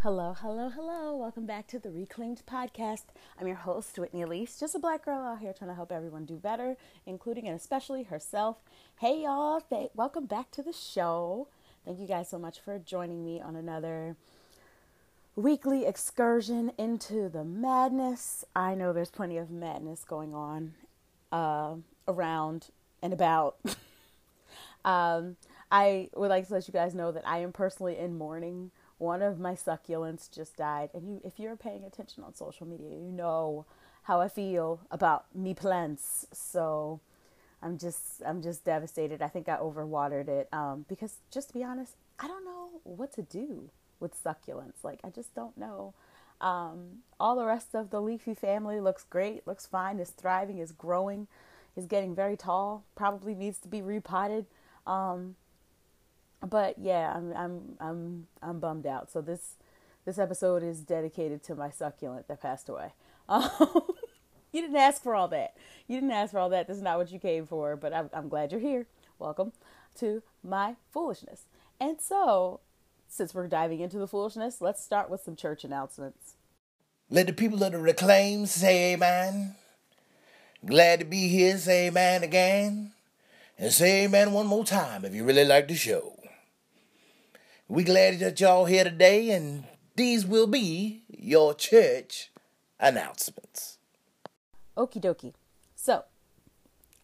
Hello, hello, hello. Welcome back to the Reclaimed Podcast. I'm your host, Whitney Elise, just a black girl out here trying to help everyone do better, including and especially herself. Hey, y'all. Th- welcome back to the show. Thank you guys so much for joining me on another weekly excursion into the madness. I know there's plenty of madness going on uh, around and about. um, I would like to let you guys know that I am personally in mourning. One of my succulents just died. And you if you're paying attention on social media you know how i feel about me plants. So i'm just i'm just devastated. I think i overwatered it um, because just to be honest i don't know what to do with succulents. Like i just don't know um, all the rest of the leafy family looks great looks fine is thriving is growing is getting very tall probably needs to be repotted um, but yeah, I'm I'm I'm I'm bummed out. So this this episode is dedicated to my succulent that passed away. Um, you didn't ask for all that. You didn't ask for all that. This is not what you came for. But I'm I'm glad you're here. Welcome to my foolishness. And so, since we're diving into the foolishness, let's start with some church announcements. Let the people of the reclaim say amen. Glad to be here, say amen again. And say amen one more time if you really like the show. We glad that y'all here today, and these will be your church announcements. Okie dokie. So,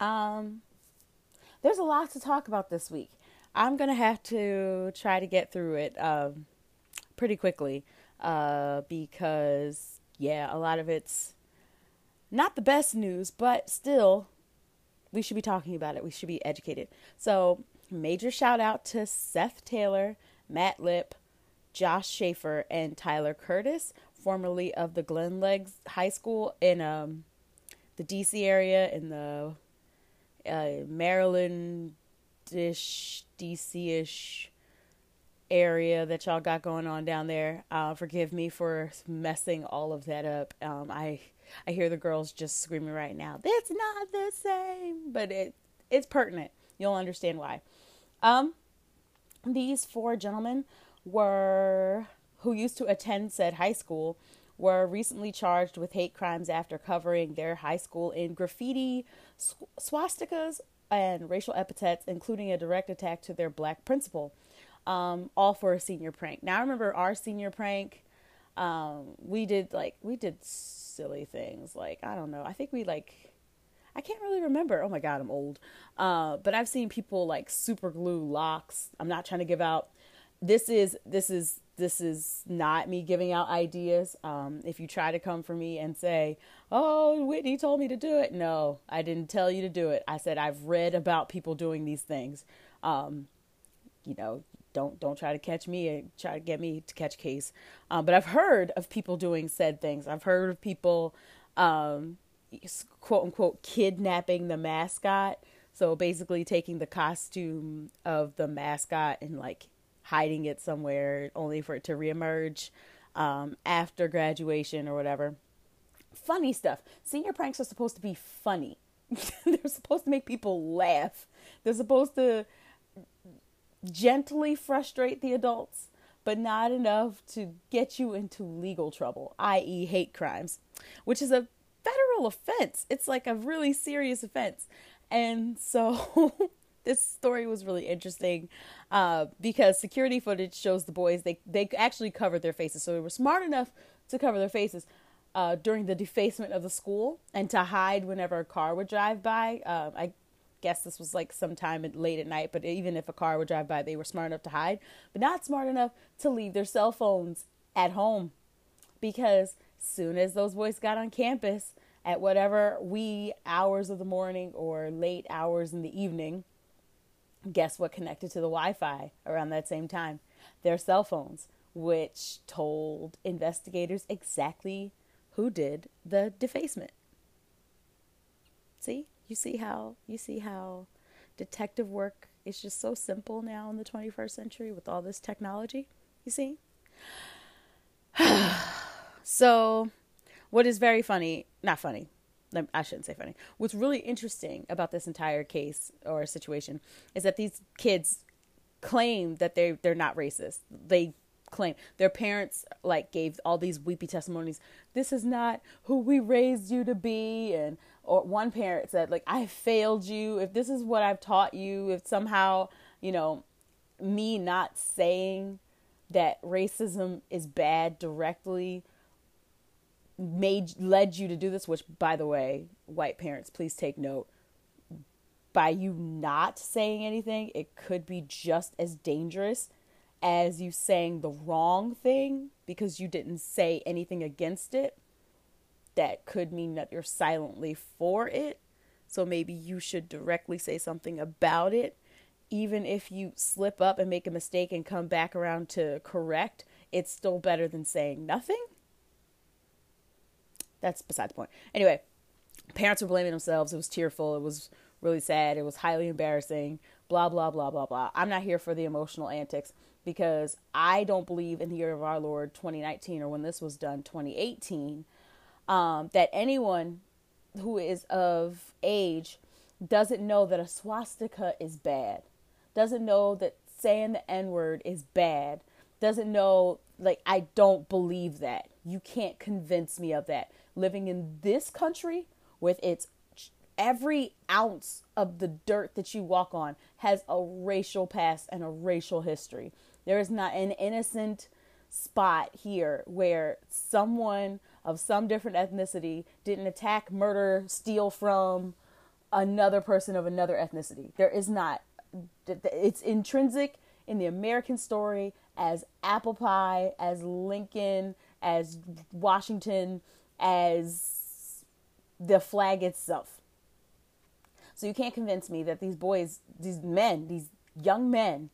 um, there's a lot to talk about this week. I'm gonna have to try to get through it um, pretty quickly uh, because, yeah, a lot of it's not the best news, but still, we should be talking about it. We should be educated. So, major shout out to Seth Taylor Matt Lip, Josh Schaefer, and Tyler Curtis, formerly of the Glenelg High School in um, the DC area, in the uh, Maryland ish, DC ish area that y'all got going on down there. Uh, forgive me for messing all of that up. Um, I I hear the girls just screaming right now. That's not the same, but it it's pertinent. You'll understand why. Um, these four gentlemen were who used to attend said high school were recently charged with hate crimes after covering their high school in graffiti, swastikas, and racial epithets, including a direct attack to their black principal, um, all for a senior prank. Now, I remember our senior prank. Um, we did like we did silly things like I don't know. I think we like I can't really remember. Oh my god, I'm old. Uh, but I've seen people like super glue locks. I'm not trying to give out. This is this is this is not me giving out ideas. Um, if you try to come for me and say, "Oh, Whitney told me to do it," no, I didn't tell you to do it. I said I've read about people doing these things. Um, you know, don't don't try to catch me and try to get me to catch case. Um, but I've heard of people doing said things. I've heard of people um, quote unquote kidnapping the mascot. So basically taking the costume of the mascot and like hiding it somewhere only for it to reemerge um, after graduation or whatever. Funny stuff. Senior pranks are supposed to be funny. They're supposed to make people laugh. They're supposed to gently frustrate the adults, but not enough to get you into legal trouble, i.e., hate crimes, which is a federal offense. It's like a really serious offense. And so this story was really interesting uh, because security footage shows the boys they they actually covered their faces, so they were smart enough to cover their faces uh, during the defacement of the school and to hide whenever a car would drive by. Uh, I guess this was like sometime late at night, but even if a car would drive by, they were smart enough to hide, but not smart enough to leave their cell phones at home because soon as those boys got on campus at whatever wee hours of the morning or late hours in the evening, guess what connected to the Wi Fi around that same time? Their cell phones, which told investigators exactly who did the defacement. See? You see how you see how detective work is just so simple now in the 21st century with all this technology? You see? so what is very funny, not funny, I shouldn't say funny. What's really interesting about this entire case or situation is that these kids claim that they they're not racist. They claim their parents like gave all these weepy testimonies. This is not who we raised you to be, and or one parent said like I failed you. If this is what I've taught you, if somehow you know me not saying that racism is bad directly made led you to do this which by the way white parents please take note by you not saying anything it could be just as dangerous as you saying the wrong thing because you didn't say anything against it. That could mean that you're silently for it. So maybe you should directly say something about it. Even if you slip up and make a mistake and come back around to correct it's still better than saying nothing that's beside the point. Anyway, parents were blaming themselves. It was tearful. It was really sad. It was highly embarrassing. Blah, blah, blah, blah, blah. I'm not here for the emotional antics because I don't believe in the year of our Lord 2019 or when this was done 2018 um, that anyone who is of age doesn't know that a swastika is bad, doesn't know that saying the N word is bad, doesn't know, like, I don't believe that. You can't convince me of that living in this country with its every ounce of the dirt that you walk on has a racial past and a racial history. There is not an innocent spot here where someone of some different ethnicity didn't attack, murder, steal from another person of another ethnicity. There is not. It's intrinsic in the American story as apple pie, as Lincoln, as Washington, as the flag itself. So you can't convince me that these boys, these men, these young men,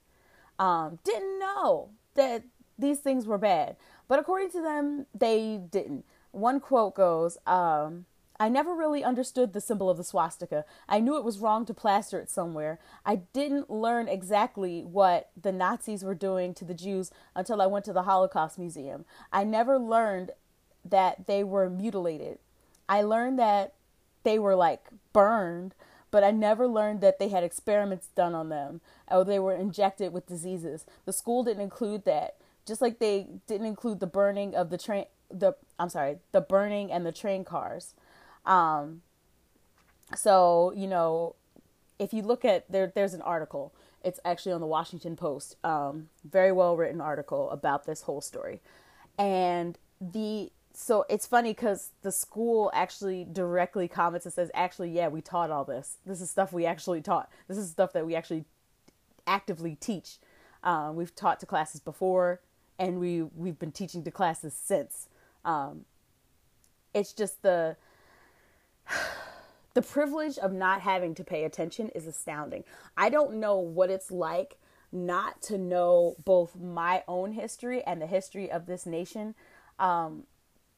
um, didn't know that these things were bad. But according to them, they didn't. One quote goes, um, I never really understood the symbol of the swastika. I knew it was wrong to plaster it somewhere. I didn't learn exactly what the Nazis were doing to the Jews until I went to the Holocaust Museum. I never learned that they were mutilated. I learned that they were like burned, but I never learned that they had experiments done on them or they were injected with diseases. The school didn't include that. Just like they didn't include the burning of the train the I'm sorry, the burning and the train cars. Um so, you know, if you look at there there's an article. It's actually on the Washington Post. Um, very well written article about this whole story. And the so it's funny because the school actually directly comments and says, actually, yeah, we taught all this. This is stuff we actually taught. This is stuff that we actually actively teach. Uh, we've taught to classes before, and we we've been teaching to classes since. Um, it's just the the privilege of not having to pay attention is astounding. I don't know what it's like not to know both my own history and the history of this nation. Um,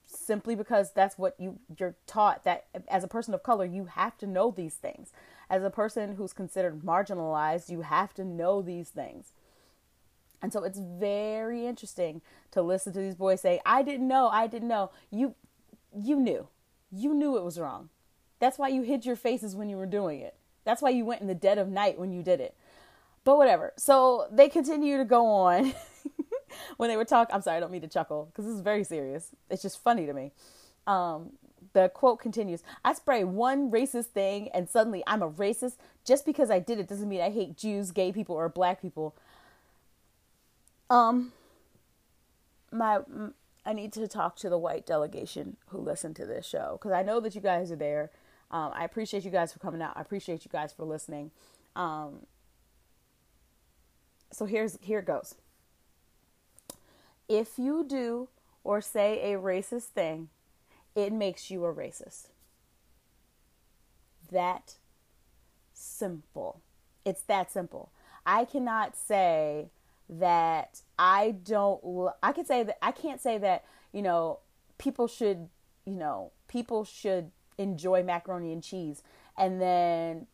simply because that's what you you're taught that as a person of color you have to know these things. As a person who's considered marginalized you have to know these things. And so it's very interesting to listen to these boys say i didn't know i didn't know. You you knew. You knew it was wrong. That's why you hid your faces when you were doing it. That's why you went in the dead of night when you did it. But whatever. So they continue to go on when they were talking. I'm sorry, I don't mean to chuckle because this is very serious. It's just funny to me. Um, the quote continues I spray one racist thing and suddenly I'm a racist. Just because I did it doesn't mean I hate Jews, gay people, or black people. Um, my. I need to talk to the white delegation who listened to this show because I know that you guys are there. Um, I appreciate you guys for coming out. I appreciate you guys for listening. Um, so here's here it goes if you do or say a racist thing, it makes you a racist. That simple. It's that simple. I cannot say that I don't I can say that I can't say that, you know, people should, you know, people should enjoy macaroni and cheese and then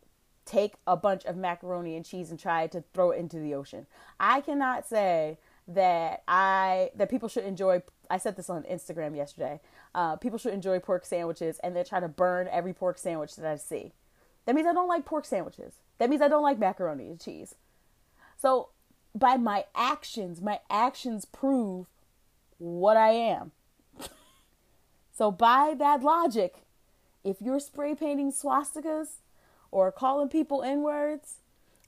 take a bunch of macaroni and cheese and try to throw it into the ocean. I cannot say that I that people should enjoy I said this on Instagram yesterday. Uh, people should enjoy pork sandwiches and then try to burn every pork sandwich that I see. That means I don't like pork sandwiches. That means I don't like macaroni and cheese. So, by my actions, my actions prove what I am. so, by that logic, if you're spray painting swastikas or calling people N words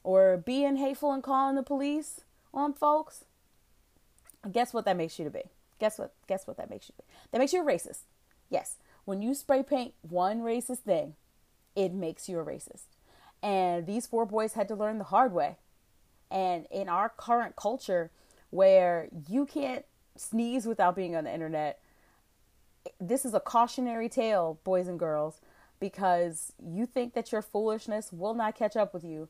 or being hateful and calling the police on folks, guess what that makes you to be? Guess what? Guess what that makes you to be? That makes you a racist. Yes. When you spray paint one racist thing, it makes you a racist. And these four boys had to learn the hard way. And in our current culture, where you can't sneeze without being on the internet, this is a cautionary tale, boys and girls, because you think that your foolishness will not catch up with you.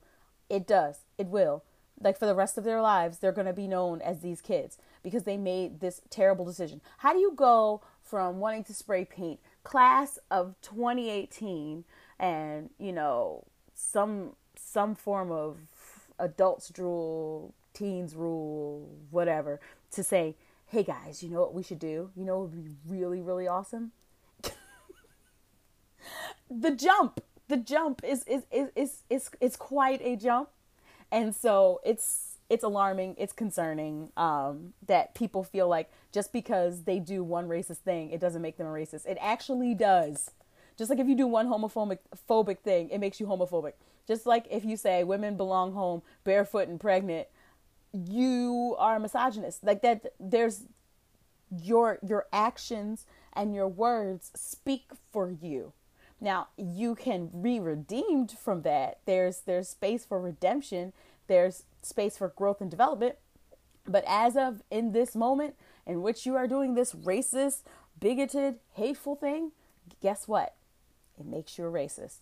It does. It will. Like for the rest of their lives, they're going to be known as these kids because they made this terrible decision. How do you go from wanting to spray paint class of 2018 and, you know, some some form of adults drool, teens rule, whatever, to say, hey guys, you know what we should do? You know what would be really, really awesome? the jump. The jump is is, is is is is quite a jump. And so it's it's alarming, it's concerning um, that people feel like just because they do one racist thing, it doesn't make them a racist. It actually does. Just like if you do one homophobic phobic thing, it makes you homophobic. Just like if you say women belong home barefoot and pregnant, you are a misogynist. Like that there's your your actions and your words speak for you. Now, you can be redeemed from that. There's there's space for redemption. There's space for growth and development. But as of in this moment in which you are doing this racist, bigoted, hateful thing, guess what? It makes you a racist.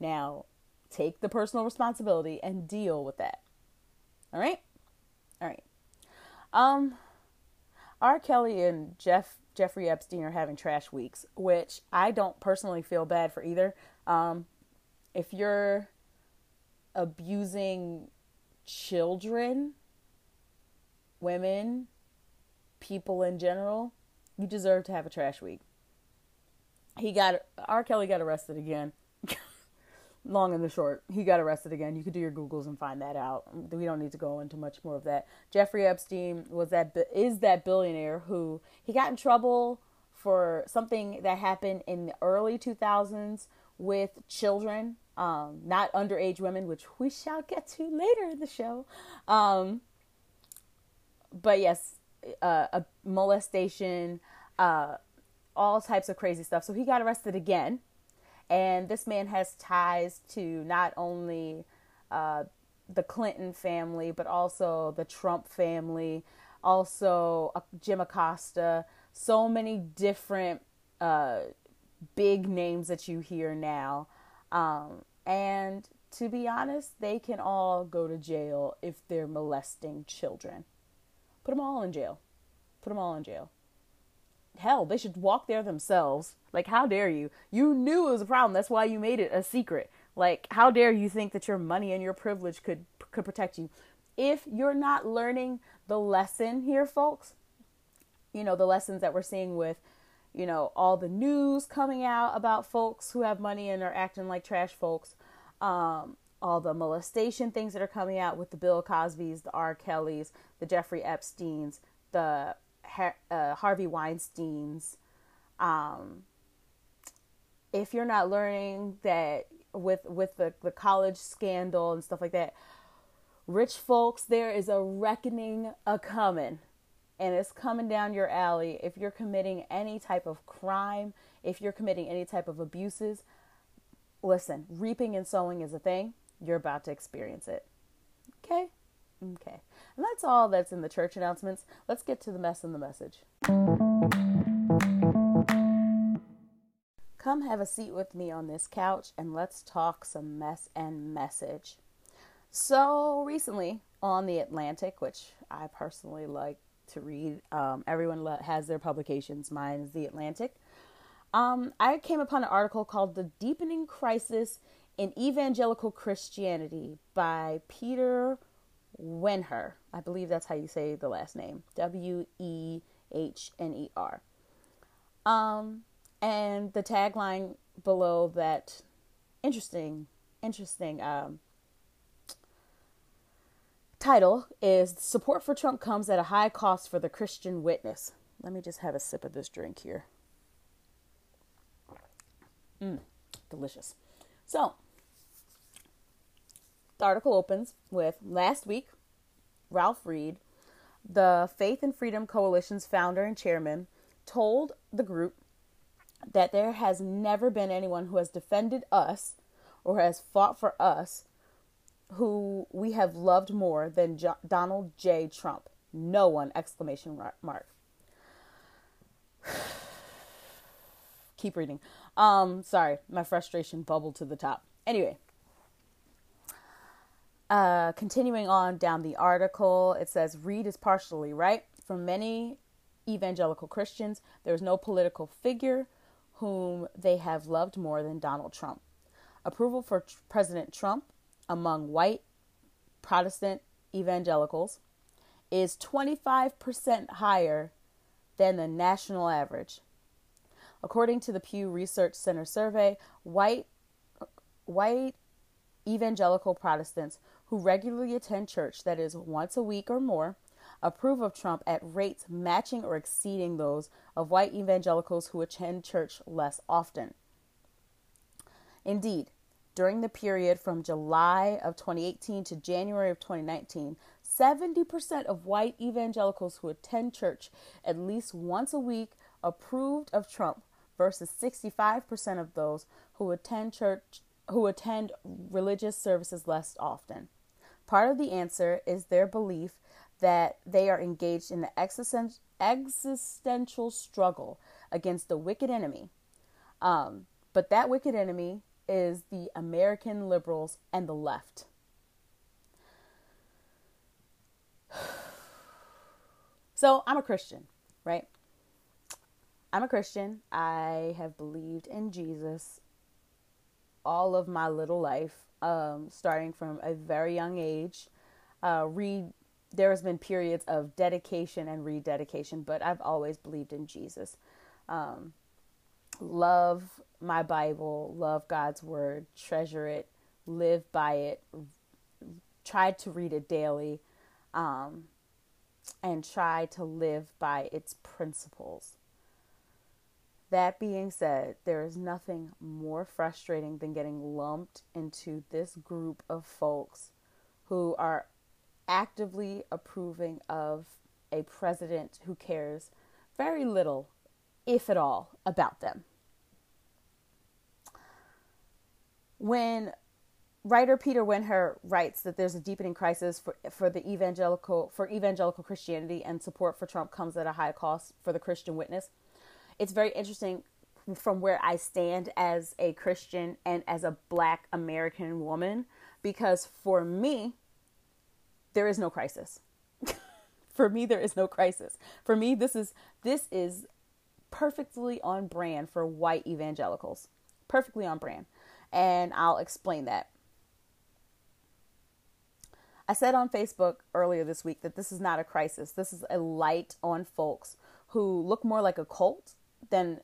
Now, take the personal responsibility and deal with that. All right? All right. Um R. Kelly and Jeff Jeffrey Epstein are having trash weeks, which I don't personally feel bad for either. Um, if you're abusing children, women, people in general, you deserve to have a trash week. He got R. Kelly got arrested again. Long and the short, he got arrested again. You could do your googles and find that out. We don't need to go into much more of that. Jeffrey Epstein was that is that billionaire who he got in trouble for something that happened in the early 2000s with children um, not underage women, which we shall get to later in the show. Um, but yes, uh, a molestation, uh, all types of crazy stuff. So he got arrested again, and this man has ties to not only uh, the Clinton family, but also the Trump family, also uh, Jim Acosta. So many different uh, big names that you hear now. Um, and to be honest, they can all go to jail if they're molesting children. Put them all in jail. Put them all in jail. Hell, they should walk there themselves. Like, how dare you? You knew it was a problem. That's why you made it a secret. Like, how dare you think that your money and your privilege could could protect you? If you're not learning the lesson here, folks, you know, the lessons that we're seeing with you know, all the news coming out about folks who have money and are acting like trash folks, um, all the molestation things that are coming out with the Bill Cosbys, the R. Kellys, the Jeffrey Epsteins, the uh, Harvey Weinsteins. Um, if you're not learning that with with the, the college scandal and stuff like that, rich folks, there is a reckoning a coming and it's coming down your alley, if you're committing any type of crime, if you're committing any type of abuses, listen, reaping and sowing is a thing. You're about to experience it. Okay? Okay. And that's all that's in the church announcements. Let's get to the mess and the message. Come have a seat with me on this couch and let's talk some mess and message. So, recently on The Atlantic, which I personally like to read. Um, everyone has their publications. Mine is The Atlantic. Um, I came upon an article called The Deepening Crisis in Evangelical Christianity by Peter Wehner. I believe that's how you say the last name W E H N E R. Um, and the tagline below that interesting, interesting um, title is Support for Trump comes at a high cost for the Christian witness. Let me just have a sip of this drink here. Mmm, delicious. So, the article opens with last week, Ralph Reed, the Faith and Freedom Coalition's founder and chairman, told the group that there has never been anyone who has defended us or has fought for us who we have loved more than Donald J. Trump. No one! Exclamation mark. Keep reading. Um, sorry, my frustration bubbled to the top. Anyway, uh, continuing on down the article, it says Reed is partially right. For many evangelical Christians, there is no political figure whom they have loved more than Donald Trump. Approval for tr- President Trump among white Protestant evangelicals is 25% higher than the national average. According to the Pew Research Center survey, white white evangelical Protestants who regularly attend church that is once a week or more approve of Trump at rates matching or exceeding those of white evangelicals who attend church less often. Indeed, during the period from July of 2018 to January of 2019, 70% of white evangelicals who attend church at least once a week approved of Trump versus 65% of those who attend church who attend religious services less often. Part of the answer is their belief that they are engaged in the existential struggle against the wicked enemy. Um, but that wicked enemy is the American liberals and the left. So I'm a Christian, right? I'm a Christian. I have believed in Jesus all of my little life, um, starting from a very young age. Uh, read, there has been periods of dedication and rededication, but I've always believed in Jesus. Um, love my Bible, love God's word, treasure it, live by it, try to read it daily, um, and try to live by its principles. That being said, there is nothing more frustrating than getting lumped into this group of folks who are actively approving of a president who cares very little, if at all, about them. When writer Peter Wehner writes that there's a deepening crisis for, for the evangelical for evangelical Christianity and support for Trump comes at a high cost for the Christian witness it's very interesting from where I stand as a Christian and as a black American woman because for me, there is no crisis. for me, there is no crisis. For me, this is this is perfectly on brand for white evangelicals. Perfectly on brand. And I'll explain that. I said on Facebook earlier this week that this is not a crisis. This is a light on folks who look more like a cult than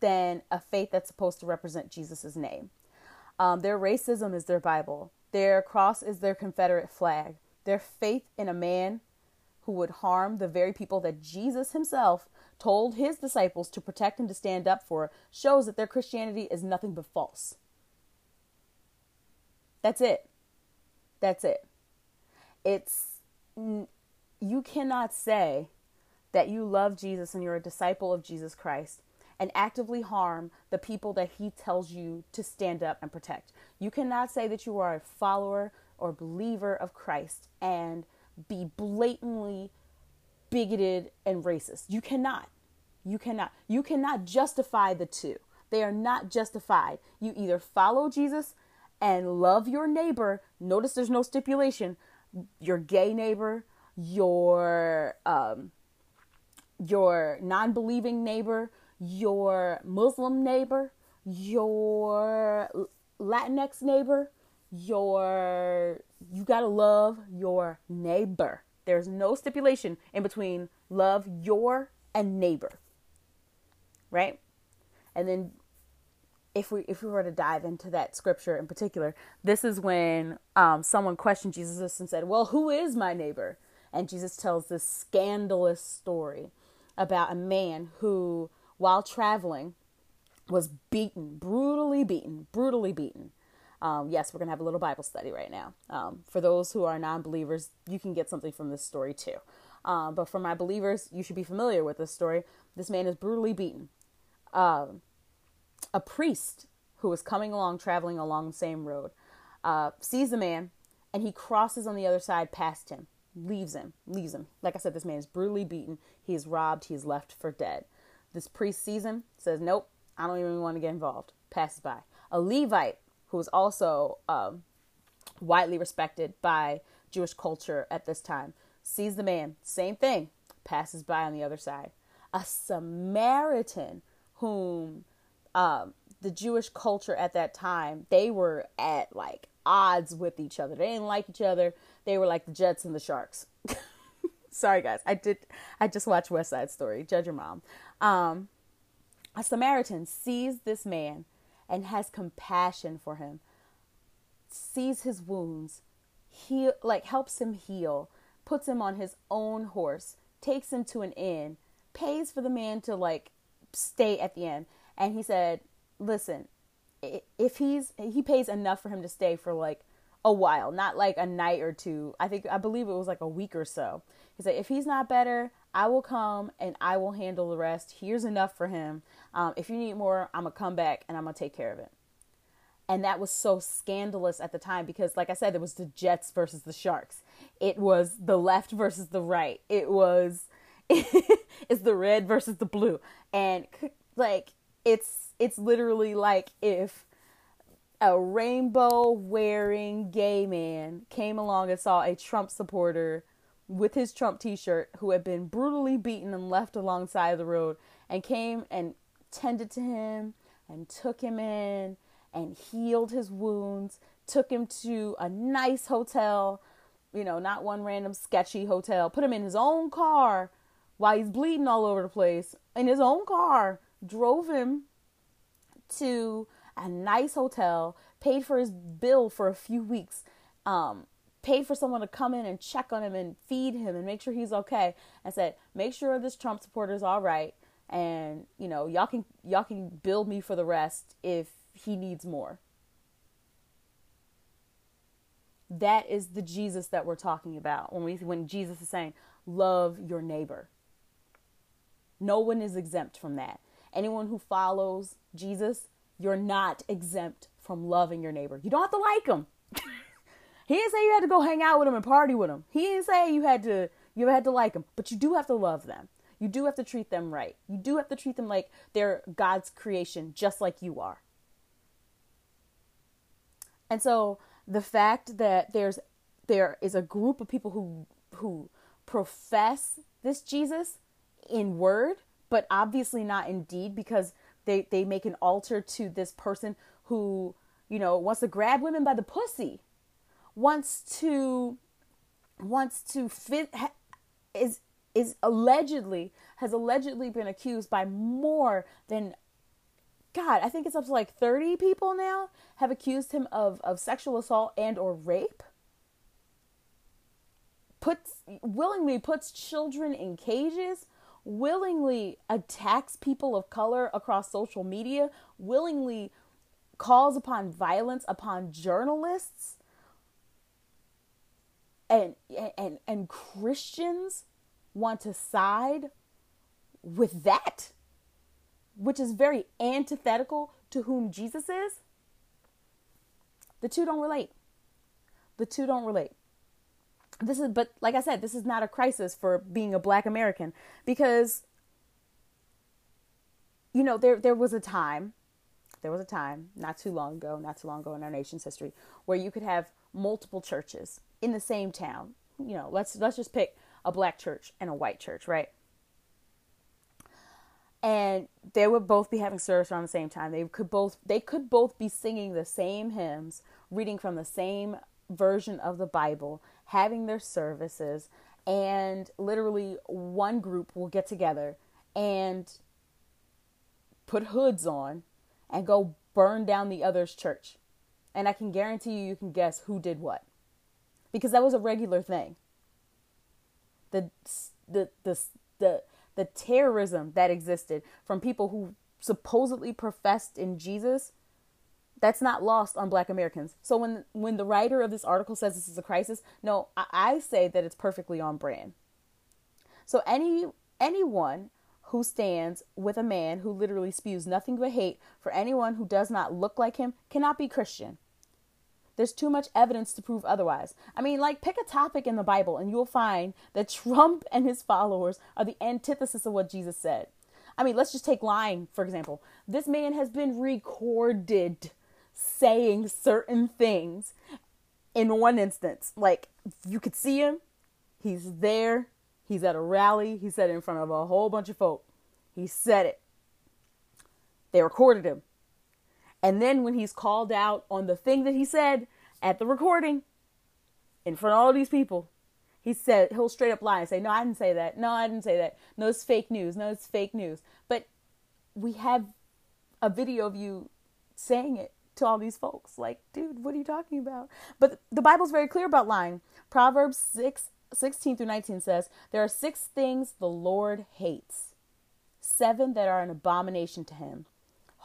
than a faith that's supposed to represent Jesus' name. Um, their racism is their Bible. Their cross is their Confederate flag. Their faith in a man who would harm the very people that Jesus himself told his disciples to protect and to stand up for shows that their Christianity is nothing but false. That's it. That's it. It's you cannot say that you love Jesus and you're a disciple of Jesus Christ and actively harm the people that he tells you to stand up and protect. You cannot say that you are a follower or believer of Christ and be blatantly bigoted and racist. You cannot. You cannot. You cannot justify the two. They are not justified. You either follow Jesus and love your neighbor. Notice there's no stipulation. Your gay neighbor, your um, your non believing neighbor, your Muslim neighbor, your Latinx neighbor, your you got to love your neighbor. There's no stipulation in between love your and neighbor. Right? And then if we if we were to dive into that scripture in particular, this is when um, someone questioned Jesus and said, "Well, who is my neighbor?" And Jesus tells this scandalous story about a man who, while traveling, was beaten, brutally beaten, brutally beaten. Um, yes, we're gonna have a little Bible study right now. Um, for those who are non-believers, you can get something from this story too. Um, but for my believers, you should be familiar with this story. This man is brutally beaten. Um, a priest who was coming along, traveling along the same road, uh, sees the man and he crosses on the other side past him, leaves him, leaves him. Like I said, this man is brutally beaten. He is robbed. He is left for dead. This priest sees him, says, Nope, I don't even want to get involved. Passes by. A Levite, who was also um, widely respected by Jewish culture at this time, sees the man, same thing, passes by on the other side. A Samaritan, whom um, the Jewish culture at that time, they were at like odds with each other. They didn't like each other. They were like the Jets and the Sharks. Sorry, guys. I did. I just watched West Side Story. Judge your mom. Um, a Samaritan sees this man and has compassion for him. Sees his wounds, he like helps him heal, puts him on his own horse, takes him to an inn, pays for the man to like stay at the inn and he said, "Listen, if he's he pays enough for him to stay for like a while, not like a night or two. I think I believe it was like a week or so. He said, if he's not better, I will come and I will handle the rest. Here's enough for him. Um, if you need more, I'm gonna come back and I'm gonna take care of it. And that was so scandalous at the time because, like I said, it was the Jets versus the Sharks. It was the left versus the right. It was it's the red versus the blue, and like it's it's literally like if a rainbow wearing gay man came along and saw a Trump supporter with his Trump t-shirt who had been brutally beaten and left alongside the road and came and tended to him and took him in and healed his wounds, took him to a nice hotel, you know, not one random sketchy hotel, put him in his own car while he's bleeding all over the place in his own car drove him to a nice hotel, paid for his bill for a few weeks, um, paid for someone to come in and check on him and feed him and make sure he's okay, I said, "Make sure this Trump supporter is all right, and you know y'all can y'all can build me for the rest if he needs more." That is the Jesus that we're talking about when we when Jesus is saying, "Love your neighbor." No one is exempt from that. Anyone who follows Jesus, you're not exempt from loving your neighbor. You don't have to like him. he didn't say you had to go hang out with him and party with him. He didn't say you had to you had to like them, but you do have to love them. You do have to treat them right. You do have to treat them like they're God's creation, just like you are. And so the fact that there's there is a group of people who who profess this Jesus in word but obviously not in deed because they they make an altar to this person who you know wants to grab women by the pussy wants to wants to fit is is allegedly has allegedly been accused by more than god i think it's up to like 30 people now have accused him of of sexual assault and or rape. Puts willingly puts children in cages willingly attacks people of color across social media, willingly calls upon violence upon journalists and and and Christians want to side with that which is very antithetical to whom Jesus is the two don't relate. The two don't relate. This is but like i said this is not a crisis for being a black american because you know there there was a time there was a time not too long ago not too long ago in our nation's history where you could have multiple churches in the same town you know let's let's just pick a black church and a white church right and they would both be having service around the same time they could both they could both be singing the same hymns reading from the same version of the bible having their services, and literally one group will get together and put hoods on and go burn down the other's church. And I can guarantee you, you can guess who did what. Because that was a regular thing. The, the, the, the, the terrorism that existed from people who supposedly professed in Jesus, that's not lost on black Americans. So when, when the writer of this article says this is a crisis, no, I, I say that it's perfectly on brand. So any anyone who stands with a man who literally spews nothing but hate for anyone who does not look like him cannot be Christian. There's too much evidence to prove otherwise. I mean, like, pick a topic in the Bible and you'll find that Trump and his followers are the antithesis of what Jesus said. I mean, let's just take lying, for example. This man has been recorded saying certain things in one instance. Like, you could see him, he's there, he's at a rally, he said it in front of a whole bunch of folk. He said it. They recorded him. And then when he's called out on the thing that he said at the recording in front of all these people, he said he'll straight up lie and say, "No, I didn't say that. No, I didn't say that. No, it's fake news. No, it's fake news." But we have a video of you saying it to all these folks. Like, dude, what are you talking about? But the Bible's very clear about lying. Proverbs 6, 16 through 19 says, There are six things the Lord hates, seven that are an abomination to him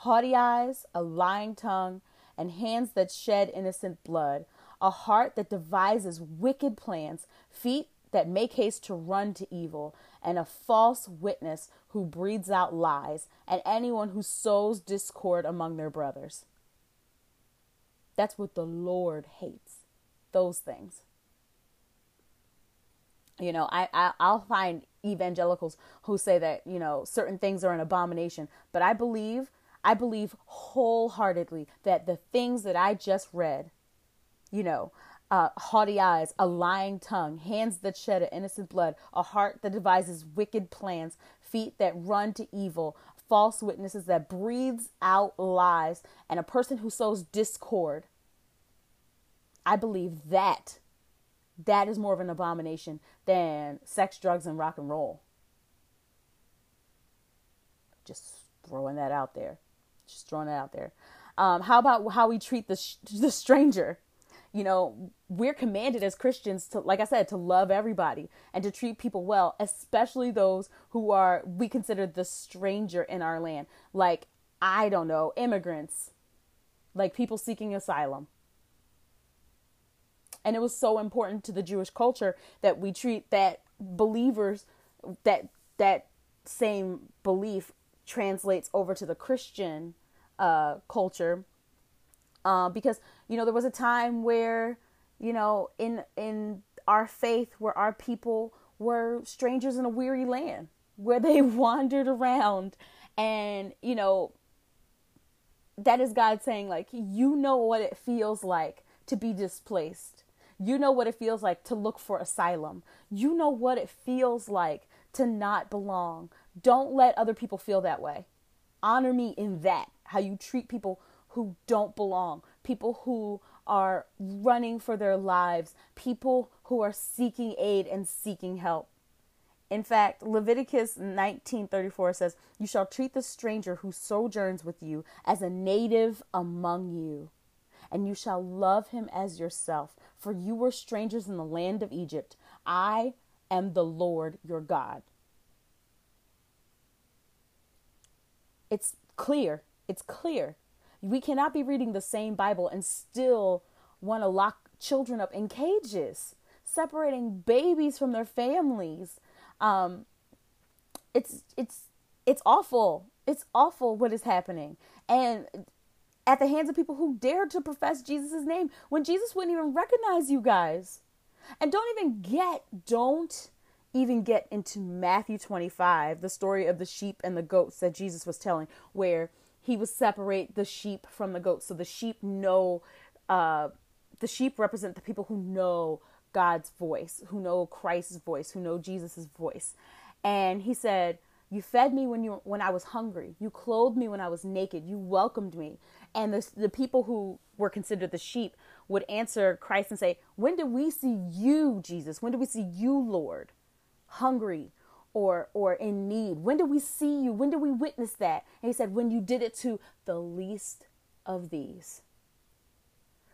haughty eyes, a lying tongue, and hands that shed innocent blood, a heart that devises wicked plans, feet that make haste to run to evil, and a false witness who breathes out lies, and anyone who sows discord among their brothers. That's what the Lord hates. Those things. You know, I, I I'll find evangelicals who say that you know certain things are an abomination, but I believe I believe wholeheartedly that the things that I just read, you know, uh, haughty eyes, a lying tongue, hands that shed an innocent blood, a heart that devises wicked plans, feet that run to evil, false witnesses that breathes out lies, and a person who sows discord. I believe that that is more of an abomination than sex, drugs, and rock and roll. Just throwing that out there. Just throwing it out there. Um, how about how we treat the sh- the stranger? You know, we're commanded as Christians to, like I said, to love everybody and to treat people well, especially those who are we consider the stranger in our land. Like I don't know, immigrants, like people seeking asylum. And it was so important to the Jewish culture that we treat that believers that that same belief translates over to the Christian uh, culture. Uh, because you know there was a time where you know in in our faith where our people were strangers in a weary land where they wandered around and you know that is God saying like you know what it feels like to be displaced. You know what it feels like to look for asylum. You know what it feels like to not belong don't let other people feel that way. Honor me in that, how you treat people who don't belong, people who are running for their lives, people who are seeking aid and seeking help. In fact, Leviticus 19:34 says, "You shall treat the stranger who sojourns with you as a native among you, and you shall love him as yourself, for you were strangers in the land of Egypt. I am the Lord your God." It's clear. It's clear. We cannot be reading the same Bible and still want to lock children up in cages, separating babies from their families. Um, it's it's it's awful. It's awful what is happening, and at the hands of people who dared to profess Jesus' name when Jesus wouldn't even recognize you guys. And don't even get, don't even get into Matthew 25, the story of the sheep and the goats that Jesus was telling, where he would separate the sheep from the goats. So the sheep know, uh, the sheep represent the people who know God's voice, who know Christ's voice, who know Jesus' voice. And he said, you fed me when you when I was hungry. You clothed me when I was naked. You welcomed me. And the the people who were considered the sheep would answer Christ and say, "When did we see you, Jesus? When did we see you, Lord?" Hungry or or in need? When did we see you? When did we witness that? And he said, when you did it to the least of these.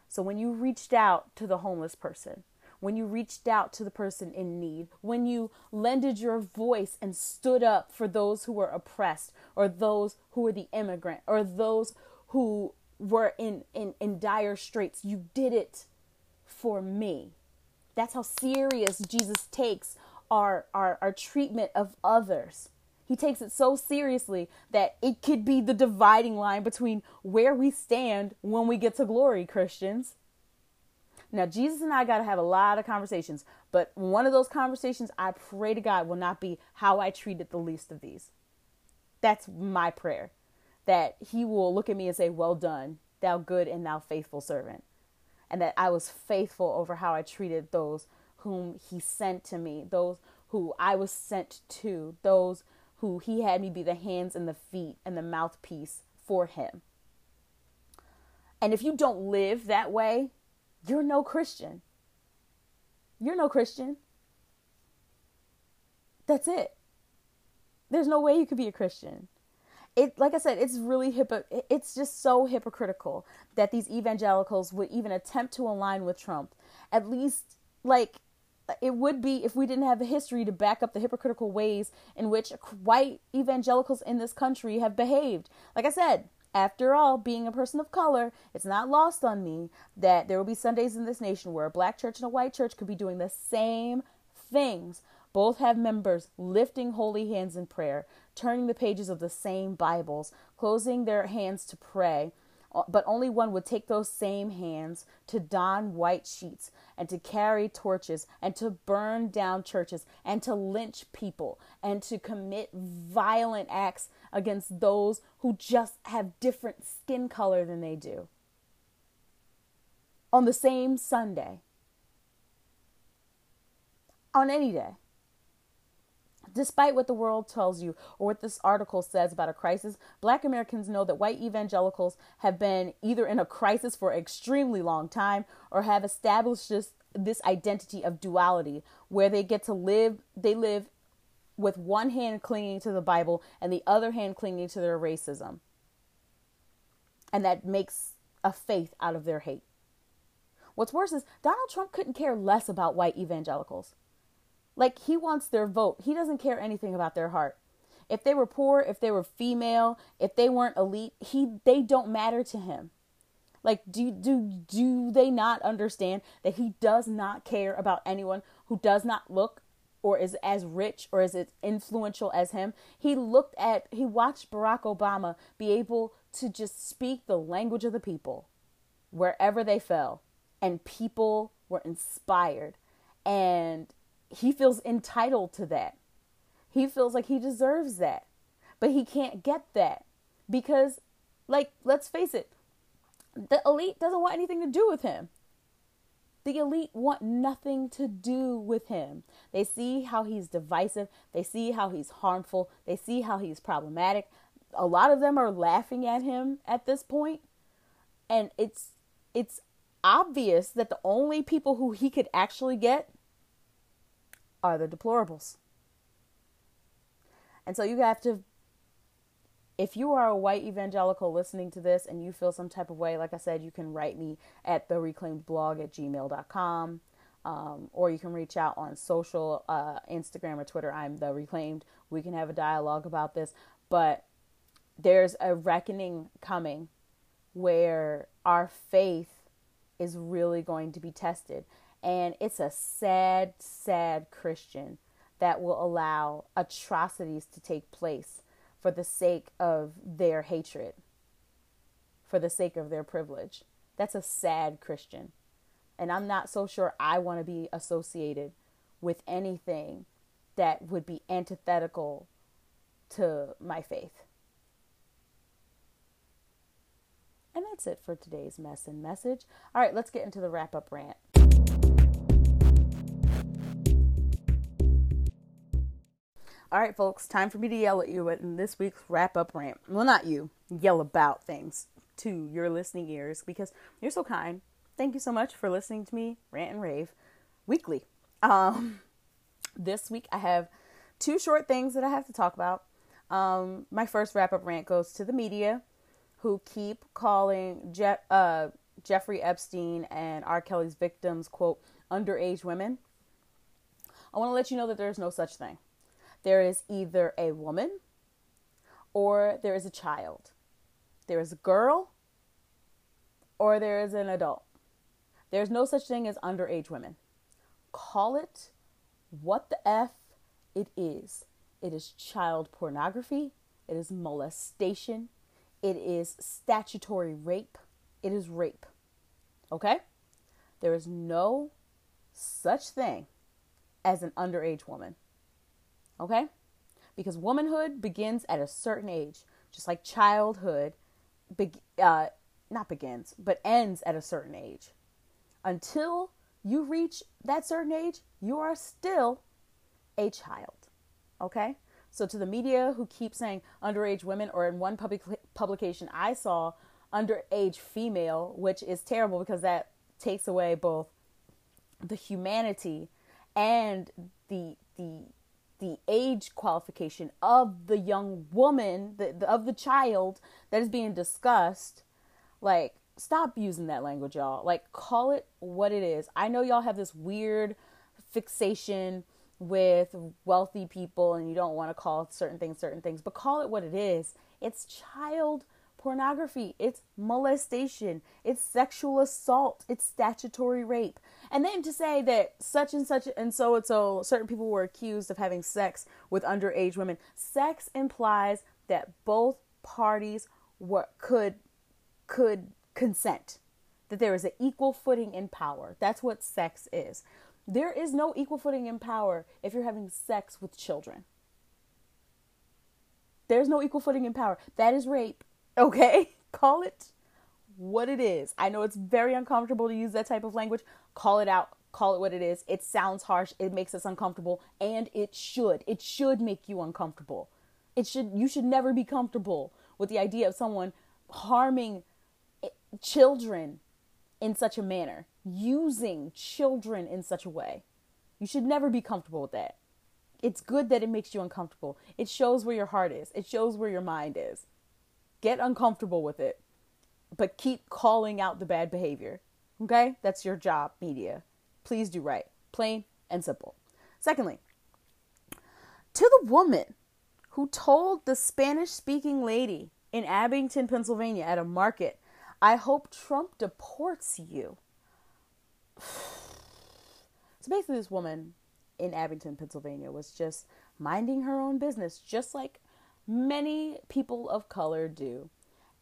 So when you reached out to the homeless person, when you reached out to the person in need, when you lended your voice and stood up for those who were oppressed or those who were the immigrant or those who were in, in, in dire straits, you did it for me. That's how serious Jesus takes our, our, our treatment of others. He takes it so seriously that it could be the dividing line between where we stand when we get to glory, Christians. Now, Jesus and I got to have a lot of conversations, but one of those conversations I pray to God will not be how I treated the least of these. That's my prayer. That He will look at me and say, Well done, thou good and thou faithful servant. And that I was faithful over how I treated those whom He sent to me, those who I was sent to, those who he had me be the hands and the feet and the mouthpiece for him. And if you don't live that way, you're no Christian. You're no Christian. That's it. There's no way you could be a Christian. It like I said, it's really hypo it's just so hypocritical that these evangelicals would even attempt to align with Trump. At least like it would be if we didn't have a history to back up the hypocritical ways in which white evangelicals in this country have behaved. Like I said, after all, being a person of color, it's not lost on me that there will be Sundays in this nation where a black church and a white church could be doing the same things. Both have members lifting holy hands in prayer, turning the pages of the same Bibles, closing their hands to pray, but only one would take those same hands to don white sheets and to carry torches and to burn down churches and to lynch people and to commit violent acts against those who just have different skin color than they do. On the same Sunday. On any day despite what the world tells you or what this article says about a crisis, black Americans know that white evangelicals have been either in a crisis for an extremely long time or have established this, this identity of duality where they get to live, they live with one hand clinging to the Bible and the other hand clinging to their racism. And that makes a faith out of their hate. What's worse is Donald Trump couldn't care less about white evangelicals. Like he wants their vote. He doesn't care anything about their heart. If they were poor, if they were female, if they weren't elite, he they don't matter to him. Like do do do they not understand that he does not care about anyone who does not look or is as rich or is as influential as him? He looked at he watched Barack Obama be able to just speak the language of the people wherever they fell and people were inspired and he feels entitled to that. He feels like he deserves that. But he can't get that because, like, let's face it, the elite doesn't want anything to do with him. The elite want nothing to do with him. They see how he's divisive. They see how he's harmful. They see how he's problematic. A lot of them are laughing at him at this point, and it's it's obvious that the only people who he could actually get are the deplorables. And so you have to, if you are a white evangelical listening to this and you feel some type of way, like I said, you can write me at the reclaimed blog at gmail.com. Um, or you can reach out on social, uh, Instagram or Twitter. I'm the reclaimed. We can have a dialogue about this. But there's a reckoning coming where our faith is really going to be tested. And it's a sad, sad Christian that will allow atrocities to take place for the sake of their hatred, for the sake of their privilege. That's a sad Christian. And I'm not so sure I want to be associated with anything that would be antithetical to my faith. And that's it for today's mess and message. All right, let's get into the wrap up rant. All right, folks, time for me to yell at you in this week's wrap up rant. Well, not you, yell about things to your listening ears because you're so kind. Thank you so much for listening to me rant and rave weekly. Um, this week I have two short things that I have to talk about. Um, my first wrap up rant goes to the media who keep calling Je- uh, Jeffrey Epstein and R. Kelly's victims, quote, underage women. I want to let you know that there is no such thing. There is either a woman or there is a child. There is a girl or there is an adult. There's no such thing as underage women. Call it what the F it is. It is child pornography. It is molestation. It is statutory rape. It is rape. Okay? There is no such thing as an underage woman. Okay? Because womanhood begins at a certain age, just like childhood, be- uh, not begins, but ends at a certain age. Until you reach that certain age, you are still a child. Okay? So to the media who keep saying underage women, or in one public publication I saw, underage female, which is terrible because that takes away both the humanity and the the the age qualification of the young woman, the, the, of the child that is being discussed. Like, stop using that language, y'all. Like, call it what it is. I know y'all have this weird fixation with wealthy people and you don't want to call certain things certain things, but call it what it is. It's child pornography, it's molestation, it's sexual assault, it's statutory rape. And then to say that such and such and so and so certain people were accused of having sex with underage women, sex implies that both parties were could could consent. That there is an equal footing in power. That's what sex is. There is no equal footing in power if you're having sex with children. There's no equal footing in power. That is rape. Okay? Call it what it is. I know it's very uncomfortable to use that type of language. Call it out. Call it what it is. It sounds harsh. It makes us uncomfortable and it should. It should make you uncomfortable. It should you should never be comfortable with the idea of someone harming eh, children in such a manner, using children in such a way. You should never be comfortable with that. It's good that it makes you uncomfortable. It shows where your heart is. It shows where your mind is. Get uncomfortable with it, but keep calling out the bad behavior. Okay? That's your job, media. Please do right. Plain and simple. Secondly, to the woman who told the Spanish speaking lady in Abington, Pennsylvania at a market, I hope Trump deports you. So basically, this woman in Abington, Pennsylvania was just minding her own business, just like many people of color do.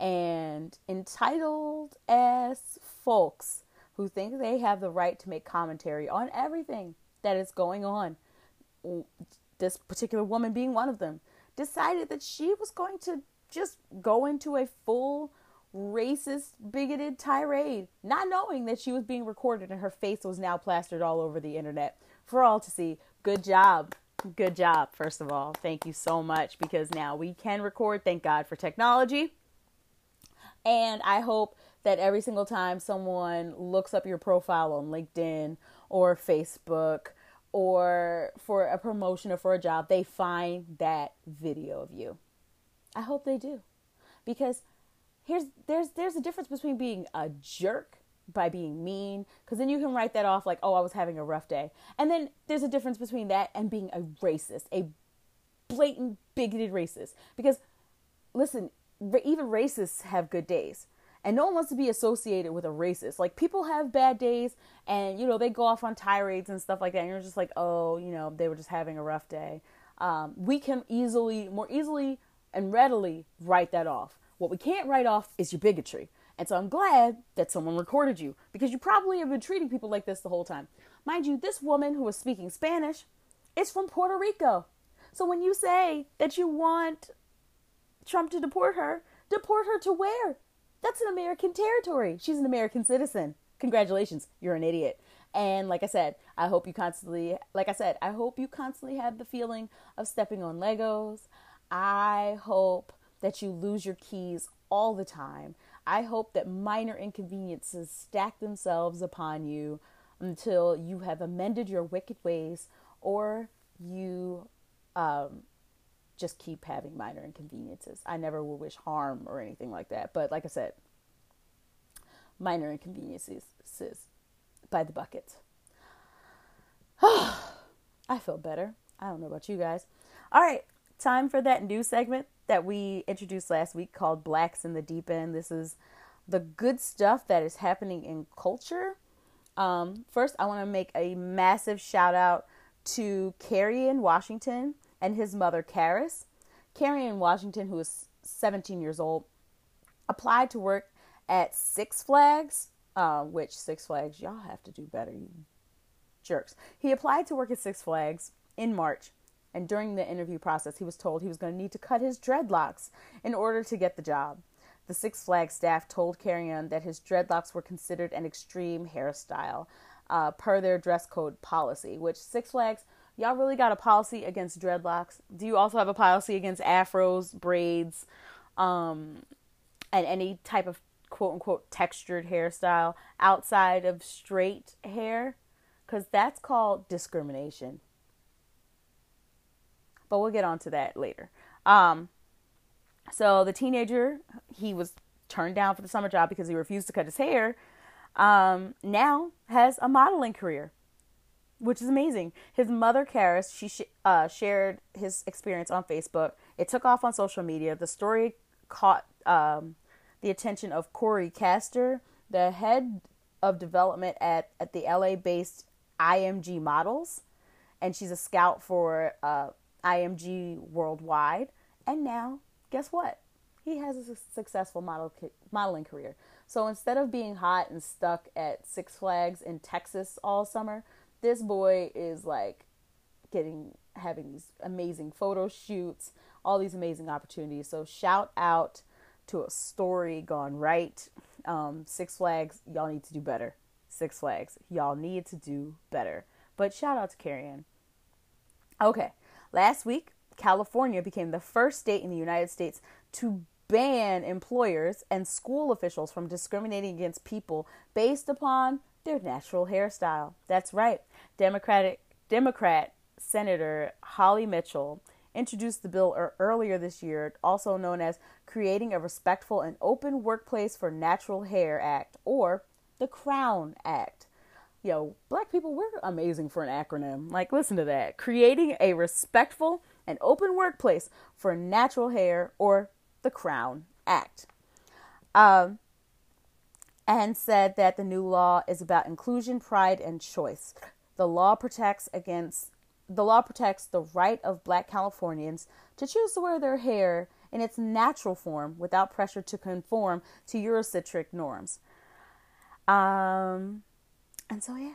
And entitled as folks who think they have the right to make commentary on everything that is going on, this particular woman being one of them, decided that she was going to just go into a full racist, bigoted tirade, not knowing that she was being recorded and her face was now plastered all over the internet for all to see. Good job, good job, first of all. Thank you so much because now we can record. Thank God for technology. And I hope that every single time someone looks up your profile on LinkedIn or Facebook or for a promotion or for a job, they find that video of you. I hope they do. Because here's there's there's a difference between being a jerk by being mean because then you can write that off like oh i was having a rough day and then there's a difference between that and being a racist a blatant bigoted racist because listen even racists have good days. And no one wants to be associated with a racist. Like people have bad days and you know they go off on tirades and stuff like that. And you're just like oh you know they were just having a rough day. Um, we can easily more easily and readily write that off. What we can't write off is your bigotry. And so I'm glad that someone recorded you because you probably have been treating people like this the whole time. Mind you, this woman who was speaking Spanish is from Puerto Rico. So when you say that you want Trump to deport her, deport her to where? That's an American territory. She's an American citizen. Congratulations, you're an idiot. And like I said, I hope you constantly, like I said, I hope you constantly have the feeling of stepping on Legos. I hope that you lose your keys all the time. I hope that minor inconveniences stack themselves upon you until you have amended your wicked ways or you um, just keep having minor inconveniences. I never will wish harm or anything like that. But like I said, minor inconveniences by the bucket. I feel better. I don't know about you guys. All right, time for that new segment that we introduced last week called Blacks in the Deep End. This is the good stuff that is happening in culture. Um, first, I want to make a massive shout out to Kerryon Washington and his mother, Karis. Kerryon Washington, who is 17 years old, applied to work at Six Flags, uh, which Six Flags, y'all have to do better, you jerks. He applied to work at Six Flags in March, and during the interview process, he was told he was going to need to cut his dreadlocks in order to get the job. The Six Flags staff told Kerryon that his dreadlocks were considered an extreme hairstyle uh, per their dress code policy, which Six Flags, y'all really got a policy against dreadlocks? Do you also have a policy against afros, braids, um, and any type of quote unquote textured hairstyle outside of straight hair? Because that's called discrimination. But we'll get on to that later. Um, so the teenager, he was turned down for the summer job because he refused to cut his hair, um, now has a modeling career, which is amazing. His mother, Karis, she sh- uh, shared his experience on Facebook. It took off on social media. The story caught um, the attention of Corey Castor, the head of development at, at the LA based IMG Models. And she's a scout for uh, IMG worldwide. And now guess what? He has a successful model modeling career. So instead of being hot and stuck at Six Flags in Texas all summer, this boy is like getting having these amazing photo shoots, all these amazing opportunities. So shout out to a story gone right. Um, Six Flags, y'all need to do better. Six Flags, y'all need to do better. But shout out to Kerryon. Okay, last week California became the first state in the United States to ban employers and school officials from discriminating against people based upon their natural hairstyle. That's right. Democratic Democrat Senator Holly Mitchell introduced the bill earlier this year, also known as Creating a Respectful and Open Workplace for Natural Hair Act or the Crown Act. Yo, black people, we're amazing for an acronym. Like, listen to that. Creating a respectful and open workplace for natural hair or the Crown Act. Um, and said that the new law is about inclusion, pride, and choice. The law protects against the law protects the right of black Californians to choose to wear their hair in its natural form without pressure to conform to Eurocentric norms. Um, and so, yeah,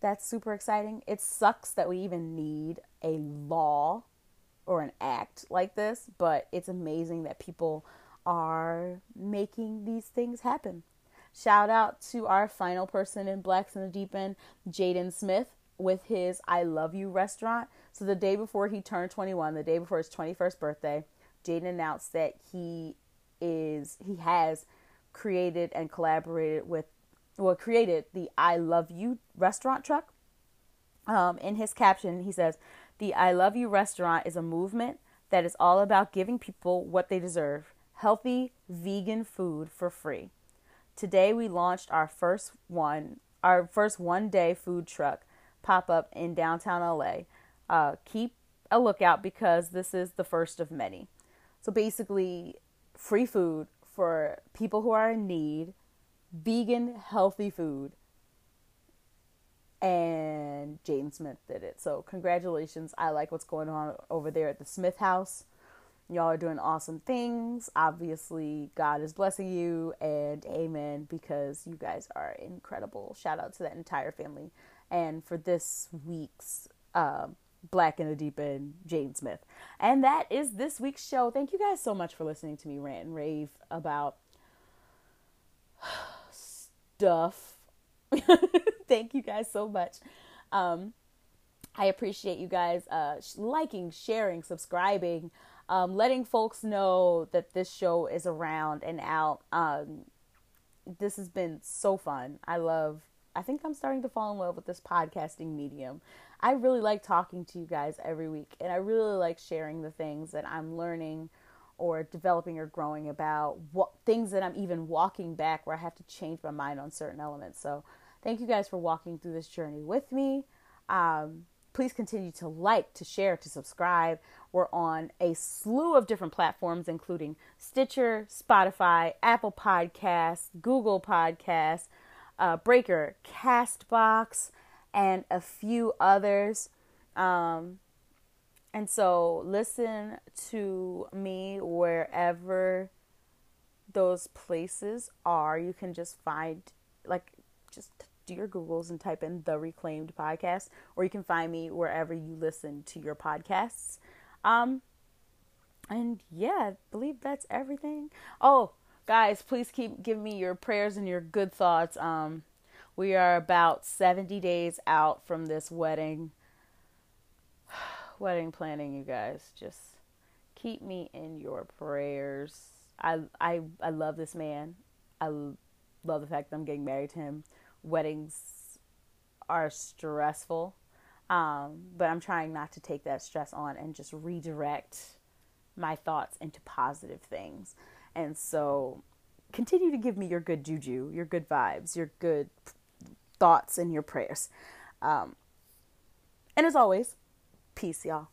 that's super exciting. It sucks that we even need a law or an act like this, but it's amazing that people are making these things happen. Shout out to our final person in Blacks in the Deep End, Jaden Smith, with his I Love You restaurant. So, the day before he turned 21, the day before his 21st birthday, Jaden announced that he is, he has created and collaborated with, well, created the I Love You restaurant truck. Um, in his caption, he says, the I Love You restaurant is a movement that is all about giving people what they deserve healthy, vegan food for free. Today we launched our first one, our first one day food truck pop up in downtown LA. Uh, keep a lookout because this is the first of many. So basically, free food for people who are in need, vegan, healthy food and Jaden Smith did it. So congratulations. I like what's going on over there at the Smith house. Y'all are doing awesome things. Obviously, God is blessing you and amen because you guys are incredible. Shout out to that entire family. And for this week's uh, Black in the Deep End, Jaden Smith. And that is this week's show. Thank you guys so much for listening to me rant and rave about stuff Thank you guys so much. Um, I appreciate you guys uh, liking, sharing, subscribing, um, letting folks know that this show is around and out. Um, this has been so fun. I love I think I'm starting to fall in love with this podcasting medium. I really like talking to you guys every week, and I really like sharing the things that I'm learning or developing or growing about what things that I'm even walking back where I have to change my mind on certain elements. So, thank you guys for walking through this journey with me. Um, please continue to like, to share, to subscribe. We're on a slew of different platforms, including Stitcher, Spotify, Apple Podcasts, Google Podcasts, uh, Breaker, Castbox, and a few others. Um, and so listen to me wherever those places are. You can just find, like, just do your Googles and type in the Reclaimed Podcast, or you can find me wherever you listen to your podcasts. Um, and yeah, I believe that's everything. Oh, guys, please keep giving me your prayers and your good thoughts. Um, we are about 70 days out from this wedding. wedding planning, you guys. Just keep me in your prayers. I I I love this man. I love the fact that I'm getting married to him. Weddings are stressful, um, but I'm trying not to take that stress on and just redirect my thoughts into positive things. And so, continue to give me your good juju, your good vibes, your good thoughts, and your prayers. Um, and as always, peace, y'all.